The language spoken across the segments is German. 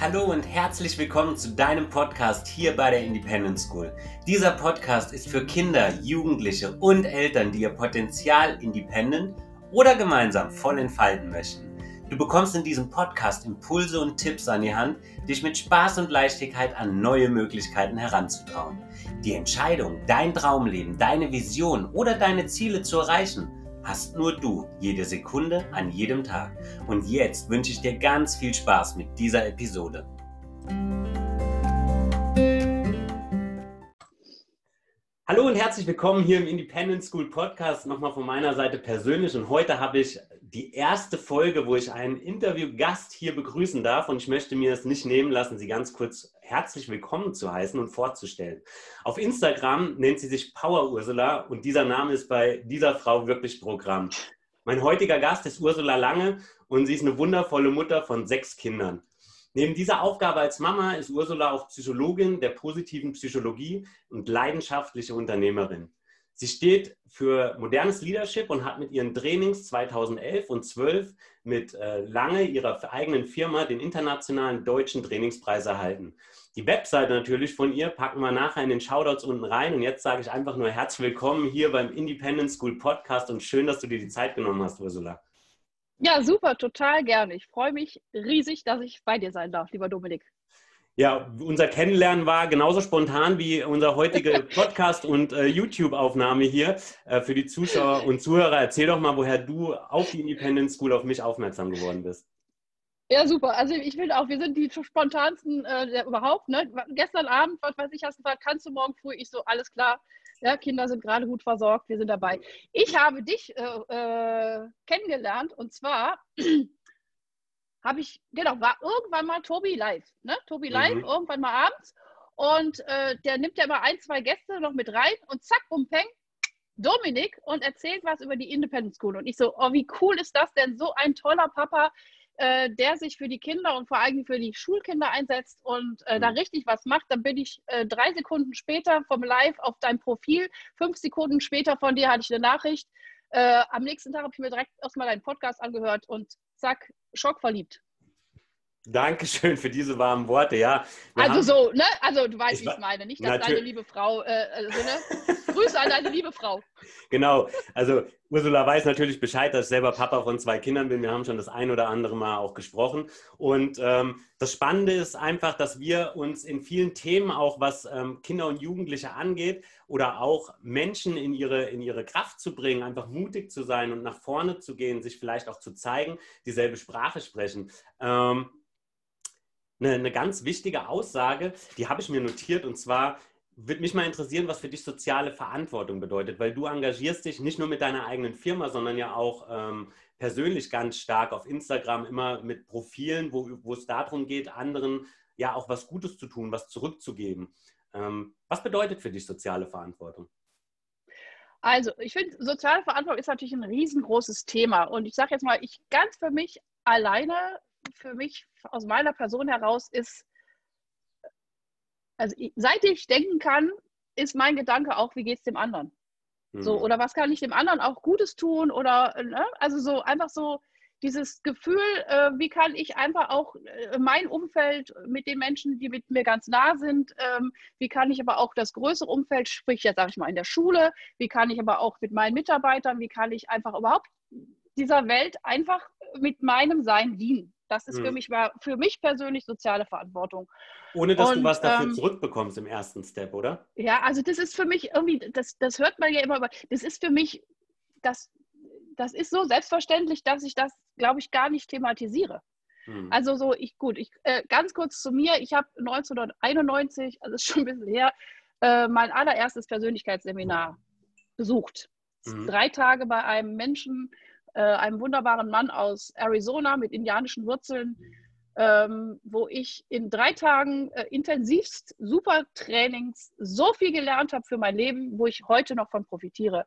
Hallo und herzlich willkommen zu deinem Podcast hier bei der Independent School. Dieser Podcast ist für Kinder, Jugendliche und Eltern, die ihr Potenzial independent oder gemeinsam voll entfalten möchten. Du bekommst in diesem Podcast Impulse und Tipps an die Hand, dich mit Spaß und Leichtigkeit an neue Möglichkeiten heranzutrauen. Die Entscheidung, dein Traumleben, deine Vision oder deine Ziele zu erreichen, hast nur du jede Sekunde an jedem Tag. Und jetzt wünsche ich dir ganz viel Spaß mit dieser Episode. Hallo und herzlich willkommen hier im Independent School Podcast. Nochmal von meiner Seite persönlich. Und heute habe ich die erste Folge, wo ich einen Interviewgast hier begrüßen darf. Und ich möchte mir es nicht nehmen lassen, Sie ganz kurz herzlich willkommen zu heißen und vorzustellen. Auf Instagram nennt sie sich Power Ursula und dieser Name ist bei dieser Frau wirklich Programm. Mein heutiger Gast ist Ursula Lange und sie ist eine wundervolle Mutter von sechs Kindern. Neben dieser Aufgabe als Mama ist Ursula auch Psychologin der positiven Psychologie und leidenschaftliche Unternehmerin. Sie steht für modernes Leadership und hat mit ihren Trainings 2011 und 12 mit äh, Lange ihrer eigenen Firma den internationalen deutschen Trainingspreis erhalten. Die Webseite natürlich von ihr packen wir nachher in den Shoutouts unten rein. Und jetzt sage ich einfach nur herzlich willkommen hier beim Independent School Podcast und schön, dass du dir die Zeit genommen hast, Ursula. Ja, super, total gerne. Ich freue mich riesig, dass ich bei dir sein darf, lieber Dominik. Ja, unser Kennenlernen war genauso spontan wie unser heutige Podcast- und äh, YouTube-Aufnahme hier äh, für die Zuschauer und Zuhörer. Erzähl doch mal, woher du auf die Independent School auf mich aufmerksam geworden bist. Ja, super. Also ich finde auch, wir sind die spontansten äh, überhaupt. Ne? Gestern Abend, was weiß ich, hast du gefragt, kannst du morgen früh? Ich so, alles klar. Ja, Kinder sind gerade gut versorgt, wir sind dabei. Ich habe dich äh, äh, kennengelernt und zwar habe ich, genau, war irgendwann mal Tobi live. Ne? Tobi live, mhm. irgendwann mal abends. Und äh, der nimmt ja immer ein, zwei Gäste noch mit rein und zack, bumpeng, Dominik und erzählt was über die Independent School. Und ich so, oh, wie cool ist das denn? So ein toller Papa, äh, der sich für die Kinder und vor allem für die Schulkinder einsetzt und äh, mhm. da richtig was macht. Dann bin ich äh, drei Sekunden später vom Live auf deinem Profil, fünf Sekunden später von dir hatte ich eine Nachricht. Äh, am nächsten Tag habe ich mir direkt erstmal deinen Podcast angehört und zack, schockverliebt. Dankeschön für diese warmen Worte, ja. Wir also so, ne? Also du weißt, wie ich es meine. Nicht, dass deine liebe Frau, äh, also, ne? Grüße an deine liebe Frau. Genau, also Ursula weiß natürlich Bescheid, dass ich selber Papa von zwei Kindern bin. Wir haben schon das ein oder andere Mal auch gesprochen. Und ähm, das Spannende ist einfach, dass wir uns in vielen Themen, auch was ähm, Kinder und Jugendliche angeht, oder auch Menschen in ihre, in ihre Kraft zu bringen, einfach mutig zu sein und nach vorne zu gehen, sich vielleicht auch zu zeigen, dieselbe Sprache sprechen. Ähm, eine, eine ganz wichtige Aussage, die habe ich mir notiert, und zwar würde mich mal interessieren, was für dich soziale Verantwortung bedeutet, weil du engagierst dich nicht nur mit deiner eigenen Firma, sondern ja auch ähm, persönlich ganz stark auf Instagram, immer mit Profilen, wo, wo es darum geht, anderen ja auch was Gutes zu tun, was zurückzugeben. Ähm, was bedeutet für dich soziale Verantwortung? Also, ich finde, soziale Verantwortung ist natürlich ein riesengroßes Thema. Und ich sage jetzt mal, ich ganz für mich alleine, für mich aus meiner Person heraus ist also seit ich denken kann, ist mein Gedanke auch, wie geht es dem anderen? Mhm. So, oder was kann ich dem anderen auch Gutes tun? Oder ne? also so einfach so dieses Gefühl, äh, wie kann ich einfach auch äh, mein Umfeld mit den Menschen, die mit mir ganz nah sind, ähm, wie kann ich aber auch das größere Umfeld, sprich jetzt sage ich mal in der Schule, wie kann ich aber auch mit meinen Mitarbeitern, wie kann ich einfach überhaupt dieser Welt einfach mit meinem Sein dienen? Das ist mhm. für mich für mich persönlich soziale Verantwortung. Ohne dass und, du was dafür ähm, zurückbekommst im ersten Step, oder? Ja, also das ist für mich irgendwie, das, das hört man ja immer, aber das ist für mich, das, das ist so selbstverständlich, dass ich das, glaube ich, gar nicht thematisiere. Mhm. Also so, ich, gut, ich, äh, ganz kurz zu mir, ich habe 1991, also ist schon ein bisschen her, äh, mein allererstes Persönlichkeitsseminar besucht. Mhm. Drei Tage bei einem Menschen, äh, einem wunderbaren Mann aus Arizona mit indianischen Wurzeln, ähm, wo ich in drei Tagen äh, intensivst super Trainings so viel gelernt habe für mein Leben, wo ich heute noch von profitiere.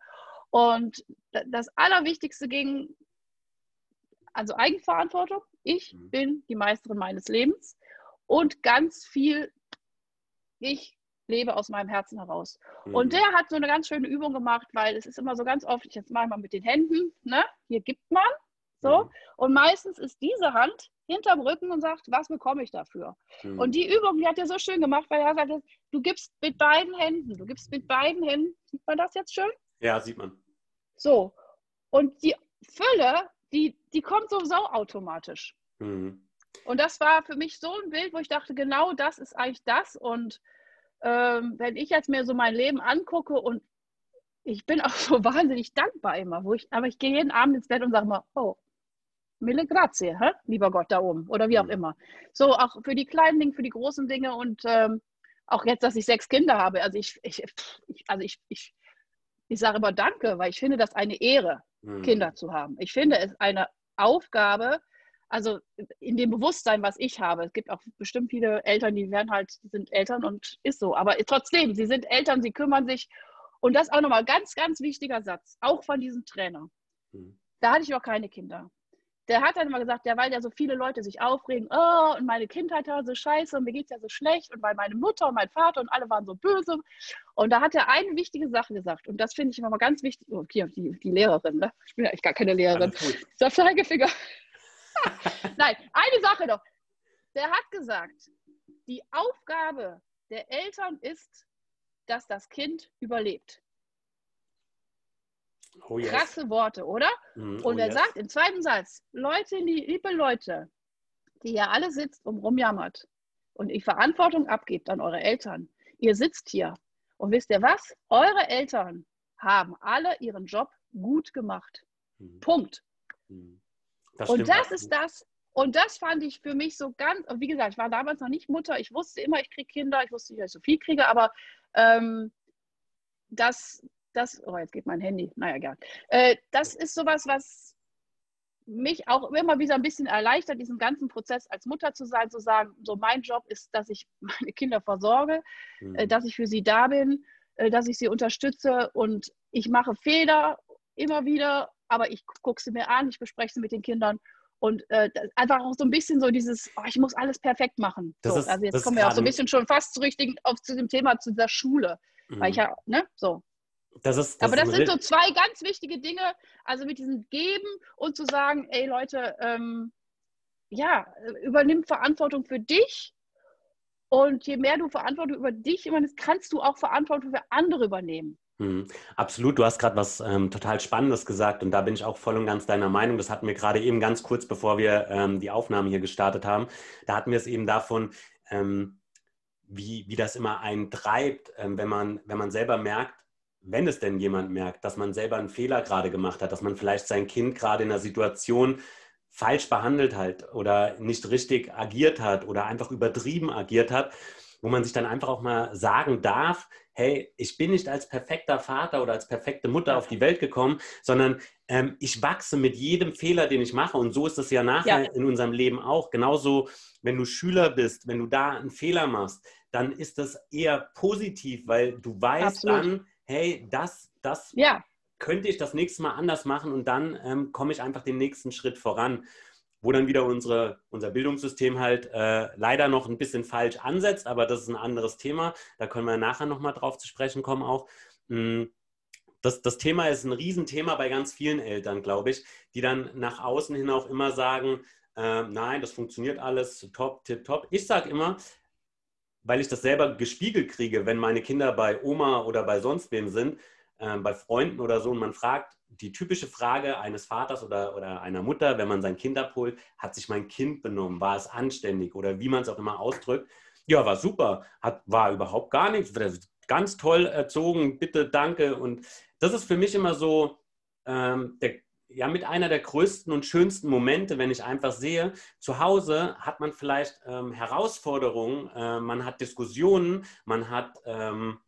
Und das Allerwichtigste ging also Eigenverantwortung. Ich mhm. bin die Meisterin meines Lebens und ganz viel, ich lebe aus meinem Herzen heraus. Mhm. Und der hat so eine ganz schöne Übung gemacht, weil es ist immer so ganz oft, ich jetzt mache mal mit den Händen, ne? hier gibt man, So. Mhm. Und meistens ist diese Hand hinterm Rücken und sagt, was bekomme ich dafür? Mhm. Und die Übung, die hat er so schön gemacht, weil er sagt, du gibst mit beiden Händen, du gibst mit beiden Händen, sieht man das jetzt schön? Ja, sieht man. So. Und die Fülle, die, die kommt sowieso automatisch. Mhm. Und das war für mich so ein Bild, wo ich dachte, genau das ist eigentlich das. Und ähm, wenn ich jetzt mir so mein Leben angucke und ich bin auch so wahnsinnig dankbar immer, wo ich, aber ich gehe jeden Abend ins Bett und sage mal, oh, mille grazie, hä? lieber Gott da oben oder wie auch mhm. immer. So auch für die kleinen Dinge, für die großen Dinge und ähm, auch jetzt, dass ich sechs Kinder habe. Also ich, ich, ich also ich, ich, ich sage immer Danke, weil ich finde das eine Ehre, mhm. Kinder zu haben. Ich finde es eine Aufgabe, also in dem Bewusstsein, was ich habe. Es gibt auch bestimmt viele Eltern, die werden halt, sind Eltern und ist so. Aber trotzdem, sie sind Eltern, sie kümmern sich. Und das auch nochmal ganz, ganz wichtiger Satz, auch von diesem Trainer. Mhm. Da hatte ich auch keine Kinder. Der hat dann immer gesagt, ja, weil ja so viele Leute sich aufregen, oh, und meine Kindheit war so scheiße und mir geht es ja so schlecht und weil meine Mutter und mein Vater und alle waren so böse. Und da hat er eine wichtige Sache gesagt und das finde ich immer mal ganz wichtig. Oh, die, die Lehrerin, ne? Ich bin ja eigentlich gar keine Lehrerin. Der Zeigefinger. Nein, eine Sache noch. Der hat gesagt, die Aufgabe der Eltern ist, dass das Kind überlebt. Oh yes. Krasse Worte, oder? Mm, und oh er yes. sagt im zweiten Satz, Leute, liebe Leute, die hier alle sitzt und rumjammert und die Verantwortung abgebt an eure Eltern, ihr sitzt hier und wisst ihr was? Eure Eltern haben alle ihren Job gut gemacht. Mm. Punkt. Mm. Das und das ist das, und das fand ich für mich so ganz, wie gesagt, ich war damals noch nicht Mutter, ich wusste immer, ich kriege Kinder, ich wusste nicht, dass ich so viel kriege, aber ähm, das, das, oh, jetzt geht mein Handy, naja, egal. Äh, das ist sowas, was mich auch immer wieder ein bisschen erleichtert, diesen ganzen Prozess als Mutter zu sein, zu sagen, so mein Job ist, dass ich meine Kinder versorge, mhm. äh, dass ich für sie da bin, äh, dass ich sie unterstütze und ich mache Fehler immer wieder, aber ich gucke sie mir an, ich bespreche sie mit den Kindern und äh, einfach auch so ein bisschen so dieses, oh, ich muss alles perfekt machen. So, ist, also jetzt kommen wir auch so ein bisschen schon fast zu, richtig, auf, zu dem Thema zu der Schule. Mhm. Weil ich ja, ne, so. Das ist, das Aber das sind so zwei ganz wichtige Dinge, also mit diesem Geben und zu sagen, ey Leute, ähm, ja, übernimm Verantwortung für dich und je mehr du Verantwortung über dich übernimmst, kannst du auch Verantwortung für andere übernehmen. Mhm. Absolut, du hast gerade was ähm, total Spannendes gesagt und da bin ich auch voll und ganz deiner Meinung. Das hatten wir gerade eben ganz kurz, bevor wir ähm, die Aufnahme hier gestartet haben. Da hatten wir es eben davon, ähm, wie, wie das immer einen treibt, ähm, wenn, man, wenn man selber merkt, wenn es denn jemand merkt, dass man selber einen Fehler gerade gemacht hat, dass man vielleicht sein Kind gerade in einer Situation falsch behandelt hat oder nicht richtig agiert hat oder einfach übertrieben agiert hat, wo man sich dann einfach auch mal sagen darf, hey, ich bin nicht als perfekter Vater oder als perfekte Mutter auf die Welt gekommen, sondern ähm, ich wachse mit jedem Fehler, den ich mache. Und so ist es ja nachher ja. in unserem Leben auch. Genauso, wenn du Schüler bist, wenn du da einen Fehler machst, dann ist das eher positiv, weil du weißt Absolut. dann, hey, das, das ja. könnte ich das nächste Mal anders machen und dann ähm, komme ich einfach den nächsten Schritt voran wo dann wieder unsere, unser Bildungssystem halt äh, leider noch ein bisschen falsch ansetzt, aber das ist ein anderes Thema. Da können wir nachher nochmal drauf zu sprechen kommen auch. Mm, das, das Thema ist ein Riesenthema bei ganz vielen Eltern, glaube ich, die dann nach außen hin auch immer sagen, äh, nein, das funktioniert alles, top, tip, top. Ich sage immer, weil ich das selber gespiegelt kriege, wenn meine Kinder bei Oma oder bei sonst wem sind, äh, bei Freunden oder so, und man fragt, die typische Frage eines Vaters oder, oder einer Mutter, wenn man sein Kind abholt, hat sich mein Kind benommen? War es anständig oder wie man es auch immer ausdrückt? Ja, war super, hat, war überhaupt gar nichts, ganz toll erzogen, bitte, danke. Und das ist für mich immer so ähm, der, ja, mit einer der größten und schönsten Momente, wenn ich einfach sehe, zu Hause hat man vielleicht ähm, Herausforderungen, äh, man hat Diskussionen, man hat ähm,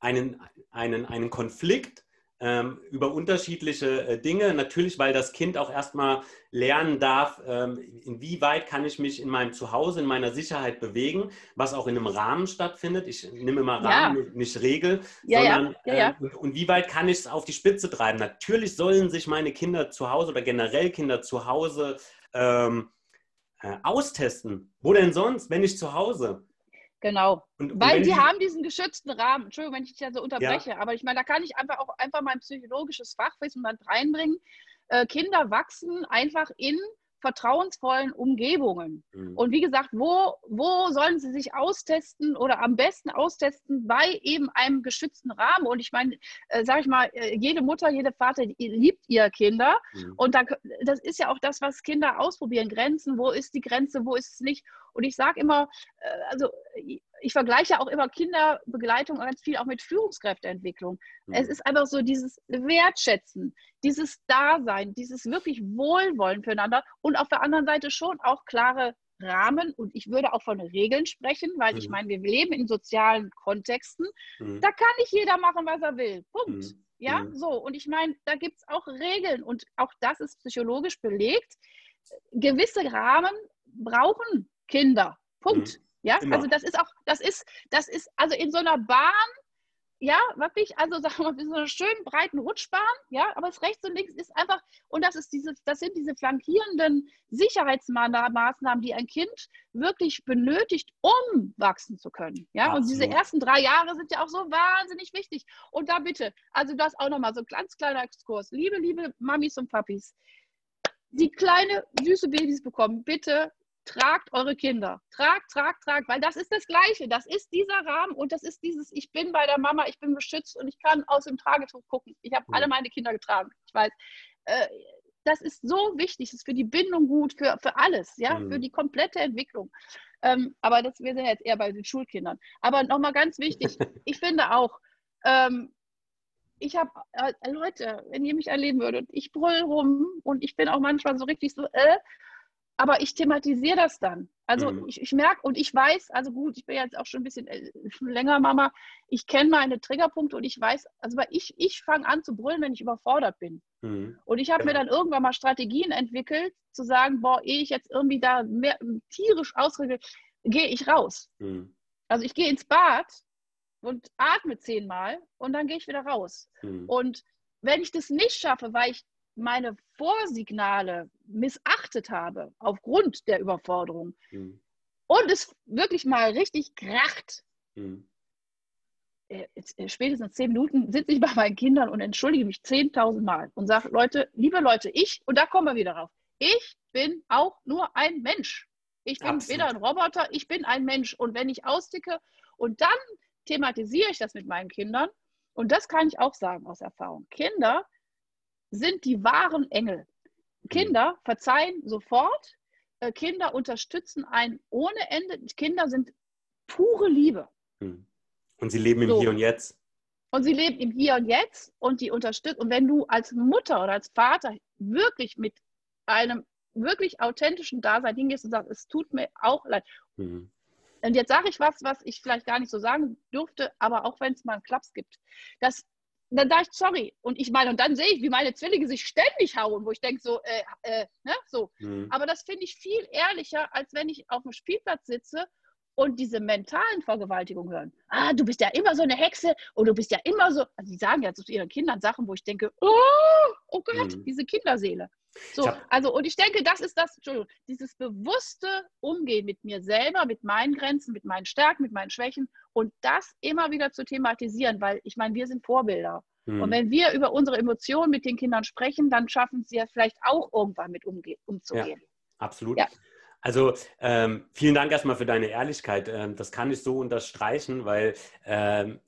einen, einen, einen Konflikt ähm, über unterschiedliche äh, Dinge. Natürlich, weil das Kind auch erstmal lernen darf, ähm, inwieweit kann ich mich in meinem Zuhause, in meiner Sicherheit bewegen, was auch in einem Rahmen stattfindet. Ich nehme immer Rahmen, ja. nicht Regel, ja, sondern ja. Äh, und wie weit kann ich es auf die Spitze treiben? Natürlich sollen sich meine Kinder zu Hause oder generell Kinder zu Hause ähm, äh, austesten. Wo denn sonst, wenn nicht zu Hause? Genau. Und, Weil die haben diesen geschützten Rahmen. Entschuldigung, wenn ich dich ja so unterbreche, ja. aber ich meine, da kann ich einfach auch einfach mein psychologisches Fachwissen mal reinbringen. äh, Kinder wachsen einfach in vertrauensvollen Umgebungen. Mhm. Und wie gesagt, wo, wo sollen sie sich austesten oder am besten austesten bei eben einem geschützten Rahmen? Und ich meine, äh, sage ich mal, äh, jede Mutter, jede Vater liebt ihre Kinder. Mhm. Und da, das ist ja auch das, was Kinder ausprobieren. Grenzen, wo ist die Grenze, wo ist es nicht? Und ich sage immer, äh, also ich vergleiche auch immer Kinderbegleitung ganz viel auch mit Führungskräfteentwicklung. Mhm. Es ist einfach so dieses Wertschätzen, dieses Dasein, dieses wirklich Wohlwollen füreinander und auf der anderen Seite schon auch klare Rahmen und ich würde auch von Regeln sprechen, weil mhm. ich meine, wir leben in sozialen Kontexten. Mhm. Da kann nicht jeder machen, was er will. Punkt. Mhm. Ja, mhm. so. Und ich meine, da gibt es auch Regeln und auch das ist psychologisch belegt. Gewisse Rahmen brauchen Kinder. Punkt. Ja, Immer. also das ist auch, das ist, das ist, also in so einer Bahn, ja, wirklich, also sagen wir mal, so einer schönen breiten Rutschbahn, ja, aber es rechts und links ist einfach, und das ist dieses, das sind diese flankierenden Sicherheitsmaßnahmen, die ein Kind wirklich benötigt, um wachsen zu können. Ja, Absolut. und diese ersten drei Jahre sind ja auch so wahnsinnig wichtig. Und da bitte, also das auch nochmal so ein ganz kleiner Exkurs. Liebe, liebe Mamis und Papis, die kleine süße Babys bekommen, bitte tragt eure Kinder. Tragt, tragt, tragt, weil das ist das Gleiche. Das ist dieser Rahmen und das ist dieses, ich bin bei der Mama, ich bin beschützt und ich kann aus dem Tragetuch gucken. Ich habe alle meine Kinder getragen. Ich weiß. Äh, das ist so wichtig, das ist für die Bindung gut, für, für alles, ja, mhm. für die komplette Entwicklung. Ähm, aber das, wir sind jetzt eher bei den Schulkindern. Aber nochmal ganz wichtig, ich finde auch, ähm, ich habe, äh, Leute, wenn ihr mich erleben würdet, ich brüll rum und ich bin auch manchmal so richtig so, äh, aber ich thematisiere das dann. Also mhm. ich, ich merke und ich weiß, also gut, ich bin jetzt auch schon ein bisschen äh, länger Mama, ich kenne meine Triggerpunkte und ich weiß, also weil ich, ich fange an zu brüllen, wenn ich überfordert bin. Mhm. Und ich habe ja. mir dann irgendwann mal Strategien entwickelt, zu sagen, boah, ehe ich jetzt irgendwie da mehr, tierisch ausregel, gehe ich raus. Mhm. Also ich gehe ins Bad und atme zehnmal und dann gehe ich wieder raus. Mhm. Und wenn ich das nicht schaffe, weil ich meine Vorsignale missachtet habe aufgrund der Überforderung mhm. und es wirklich mal richtig kracht, mhm. spätestens zehn Minuten sitze ich bei meinen Kindern und entschuldige mich 10.000 Mal und sage, Leute, liebe Leute, ich, und da kommen wir wieder rauf, ich bin auch nur ein Mensch. Ich bin Absolut. weder ein Roboter, ich bin ein Mensch. Und wenn ich austicke und dann thematisiere ich das mit meinen Kindern, und das kann ich auch sagen aus Erfahrung. Kinder sind die wahren Engel. Kinder mhm. verzeihen sofort, äh, Kinder unterstützen einen ohne Ende. Kinder sind pure Liebe. Mhm. Und sie leben im so. Hier und Jetzt. Und sie leben im Hier und Jetzt und die unterstützen. Und wenn du als Mutter oder als Vater wirklich mit einem wirklich authentischen Dasein hingehst und sagst, es tut mir auch leid. Mhm. Und jetzt sage ich was, was ich vielleicht gar nicht so sagen durfte, aber auch wenn es mal einen Klaps gibt. Das dann sage ich, sorry. Und ich meine, und dann sehe ich, wie meine Zwillinge sich ständig hauen, wo ich denke, so, äh, äh, ne, so. Mhm. Aber das finde ich viel ehrlicher, als wenn ich auf dem Spielplatz sitze und diese mentalen Vergewaltigungen hören. Ah, du bist ja immer so eine Hexe und du bist ja immer so. Also, die sagen ja zu ihren Kindern Sachen, wo ich denke, oh, oh Gott, mhm. diese Kinderseele. So, also, und ich denke, das ist das, Entschuldigung, dieses bewusste Umgehen mit mir selber, mit meinen Grenzen, mit meinen Stärken, mit meinen Schwächen und das immer wieder zu thematisieren, weil ich meine, wir sind Vorbilder. Mhm. Und wenn wir über unsere Emotionen mit den Kindern sprechen, dann schaffen sie ja vielleicht auch irgendwann mit umzugehen. Ja, absolut. Ja. Also ähm, vielen Dank erstmal für deine Ehrlichkeit. Ähm, das kann ich so unterstreichen, weil ähm,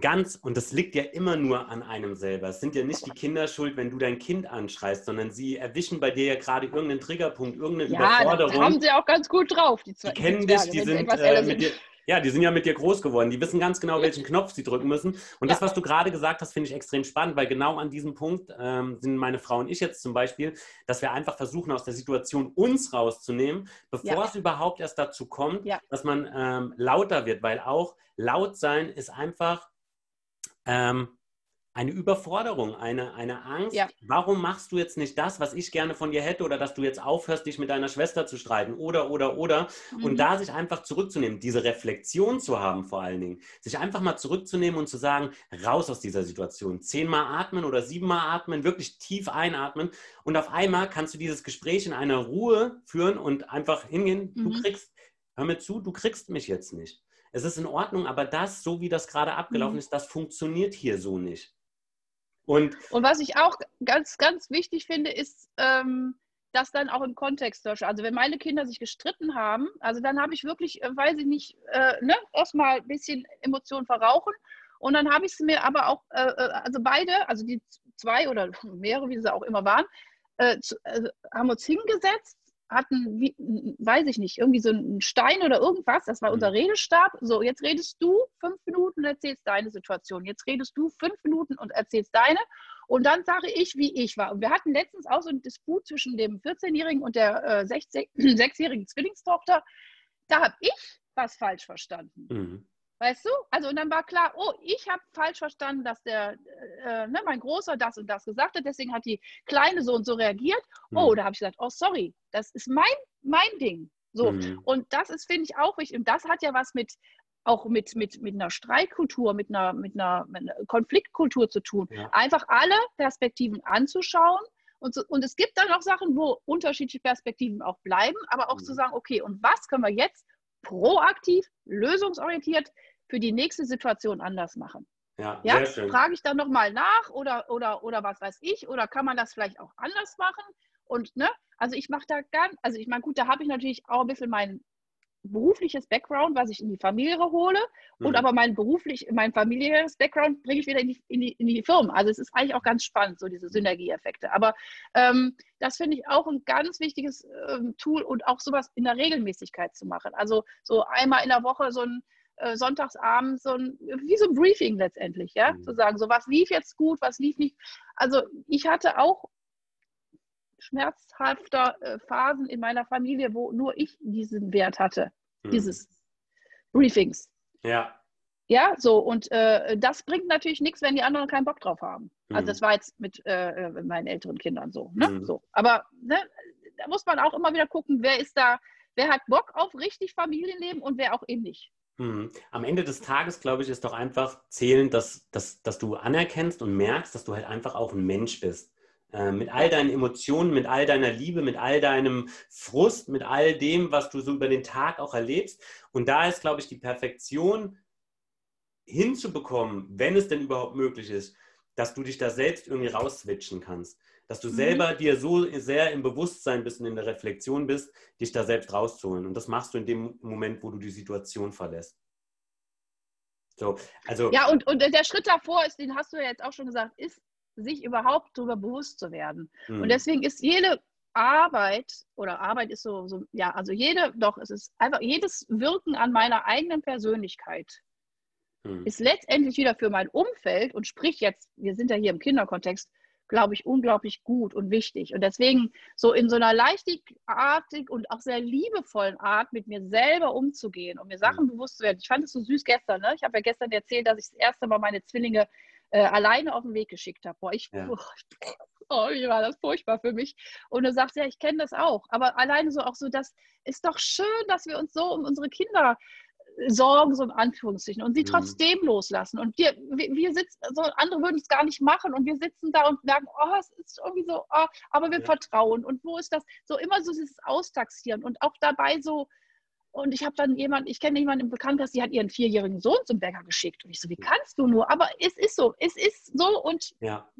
ganz, und das liegt ja immer nur an einem selber. Es sind ja nicht die Kinder schuld, wenn du dein Kind anschreist, sondern sie erwischen bei dir ja gerade irgendeinen Triggerpunkt, irgendeine ja, Überforderung. Ja, haben sie auch ganz gut drauf. Die, zwei, die kennen dich, die sind, äh, mit dir, ja, die sind ja mit dir groß geworden. Die wissen ganz genau, welchen Knopf sie drücken müssen. Und ja. das, was du gerade gesagt hast, finde ich extrem spannend, weil genau an diesem Punkt ähm, sind meine Frau und ich jetzt zum Beispiel, dass wir einfach versuchen, aus der Situation uns rauszunehmen, bevor ja. es überhaupt erst dazu kommt, ja. dass man ähm, lauter wird, weil auch laut sein ist einfach ähm, eine Überforderung, eine, eine Angst. Ja. Warum machst du jetzt nicht das, was ich gerne von dir hätte oder dass du jetzt aufhörst, dich mit deiner Schwester zu streiten oder, oder, oder. Mhm. Und da sich einfach zurückzunehmen, diese Reflexion zu haben vor allen Dingen, sich einfach mal zurückzunehmen und zu sagen, raus aus dieser Situation. Zehnmal atmen oder siebenmal atmen, wirklich tief einatmen und auf einmal kannst du dieses Gespräch in einer Ruhe führen und einfach hingehen, mhm. du kriegst, hör mir zu, du kriegst mich jetzt nicht. Es ist in Ordnung, aber das, so wie das gerade abgelaufen mhm. ist, das funktioniert hier so nicht. Und, und was ich auch ganz, ganz wichtig finde, ist, ähm, das dann auch im Kontext zu Also wenn meine Kinder sich gestritten haben, also dann habe ich wirklich, äh, weiß ich nicht, äh, ne, erstmal ein bisschen Emotionen verrauchen und dann habe ich es mir aber auch, äh, äh, also beide, also die zwei oder mehrere, wie sie auch immer waren, äh, zu, äh, haben uns hingesetzt, hatten, wie, weiß ich nicht, irgendwie so einen Stein oder irgendwas, das war unser mhm. Redestab. So, jetzt redest du fünf Minuten und erzählst deine Situation. Jetzt redest du fünf Minuten und erzählst deine. Und dann sage ich, wie ich war. Und wir hatten letztens auch so einen Disput zwischen dem 14-Jährigen und der äh, 6-jährigen Zwillingstochter. Da habe ich was falsch verstanden. Mhm. Weißt du? Also und dann war klar, oh, ich habe falsch verstanden, dass der, äh, ne, mein Großer das und das gesagt hat, deswegen hat die Kleine so und so reagiert. Oh, mhm. da habe ich gesagt, oh, sorry, das ist mein, mein Ding. So. Mhm. Und das ist, finde ich, auch wichtig. Und das hat ja was mit auch mit, mit, mit einer Streitkultur, mit einer, mit einer, mit einer Konfliktkultur zu tun. Ja. Einfach alle Perspektiven anzuschauen. Und, so, und es gibt dann auch Sachen, wo unterschiedliche Perspektiven auch bleiben, aber auch mhm. zu sagen, okay, und was können wir jetzt proaktiv, lösungsorientiert für die nächste Situation anders machen. Ja, ja? frage ich dann nochmal nach oder, oder, oder was weiß ich, oder kann man das vielleicht auch anders machen? Und ne, also ich mache da ganz, also ich meine, gut, da habe ich natürlich auch ein bisschen mein berufliches Background, was ich in die Familie hole, mhm. und aber mein beruflich, mein familiäres Background bringe ich wieder in die, in, die, in die Firmen. Also es ist eigentlich auch ganz spannend, so diese Synergieeffekte. Aber ähm, das finde ich auch ein ganz wichtiges ähm, Tool und auch sowas in der Regelmäßigkeit zu machen. Also so einmal in der Woche so ein äh, Sonntagsabend so ein, wie so ein Briefing letztendlich, ja, mhm. zu sagen, so was lief jetzt gut, was lief nicht. Also ich hatte auch schmerzhafter äh, Phasen in meiner Familie, wo nur ich diesen Wert hatte, mhm. dieses Briefings. Ja. Ja, so, und äh, das bringt natürlich nichts, wenn die anderen keinen Bock drauf haben. Mhm. Also das war jetzt mit äh, äh, meinen älteren Kindern so. Ne? Mhm. so. Aber ne, da muss man auch immer wieder gucken, wer ist da, wer hat Bock auf richtig Familienleben und wer auch eben nicht. Mhm. Am Ende des Tages, glaube ich, ist doch einfach zählend, dass, dass, dass du anerkennst und merkst, dass du halt einfach auch ein Mensch bist. Äh, mit all deinen Emotionen, mit all deiner Liebe, mit all deinem Frust, mit all dem, was du so über den Tag auch erlebst. Und da ist, glaube ich, die Perfektion hinzubekommen, wenn es denn überhaupt möglich ist, dass du dich da selbst irgendwie rausswitchen kannst. Dass du mhm. selber dir so sehr im Bewusstsein bist und in der Reflexion bist, dich da selbst rauszuholen. Und das machst du in dem Moment, wo du die Situation verlässt. So, also ja, und, und der Schritt davor ist, den hast du ja jetzt auch schon gesagt, ist sich überhaupt darüber bewusst zu werden. Mhm. Und deswegen ist jede Arbeit oder Arbeit ist so, so, ja, also jede, doch, es ist einfach jedes Wirken an meiner eigenen Persönlichkeit mhm. ist letztendlich wieder für mein Umfeld und sprich jetzt, wir sind ja hier im Kinderkontext, glaube ich, unglaublich gut und wichtig. Und deswegen so in so einer leichtartig und auch sehr liebevollen Art mit mir selber umzugehen und mir Sachen mhm. bewusst zu werden. Ich fand es so süß gestern, ne? Ich habe ja gestern erzählt, dass ich das erste Mal meine Zwillinge äh, alleine auf den Weg geschickt habe. Boah, ich, ja. oh, wie war das furchtbar für mich. Und du sagst, ja, ich kenne das auch. Aber alleine so auch so, das ist doch schön, dass wir uns so um unsere Kinder äh, sorgen, so in Anführungszeichen, und sie mhm. trotzdem loslassen. Und wir, wir, wir, sitzen, so andere würden es gar nicht machen und wir sitzen da und merken, oh, es ist irgendwie so, oh, aber wir ja. vertrauen. Und wo ist das? So immer so dieses Austaxieren und auch dabei so, und ich habe dann jemand, ich kenne jemanden im Bekanntenkreis, die hat ihren vierjährigen Sohn zum Bäcker geschickt. Und ich so, wie kannst du nur? Aber es ist so, es ist so und ja.